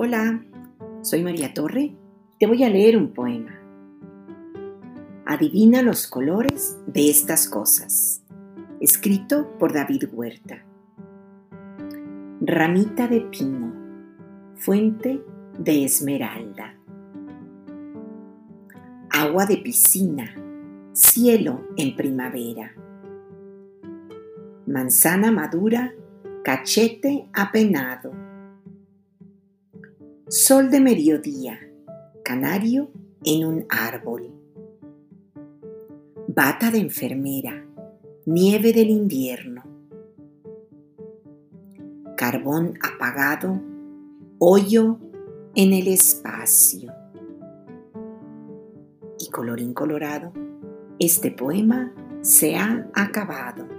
Hola, soy María Torre. Te voy a leer un poema. Adivina los colores de estas cosas. Escrito por David Huerta. Ramita de pino, fuente de esmeralda. Agua de piscina, cielo en primavera. Manzana madura, cachete apenado. Sol de mediodía, canario en un árbol. Bata de enfermera, nieve del invierno. Carbón apagado, hoyo en el espacio. Y colorín colorado, este poema se ha acabado.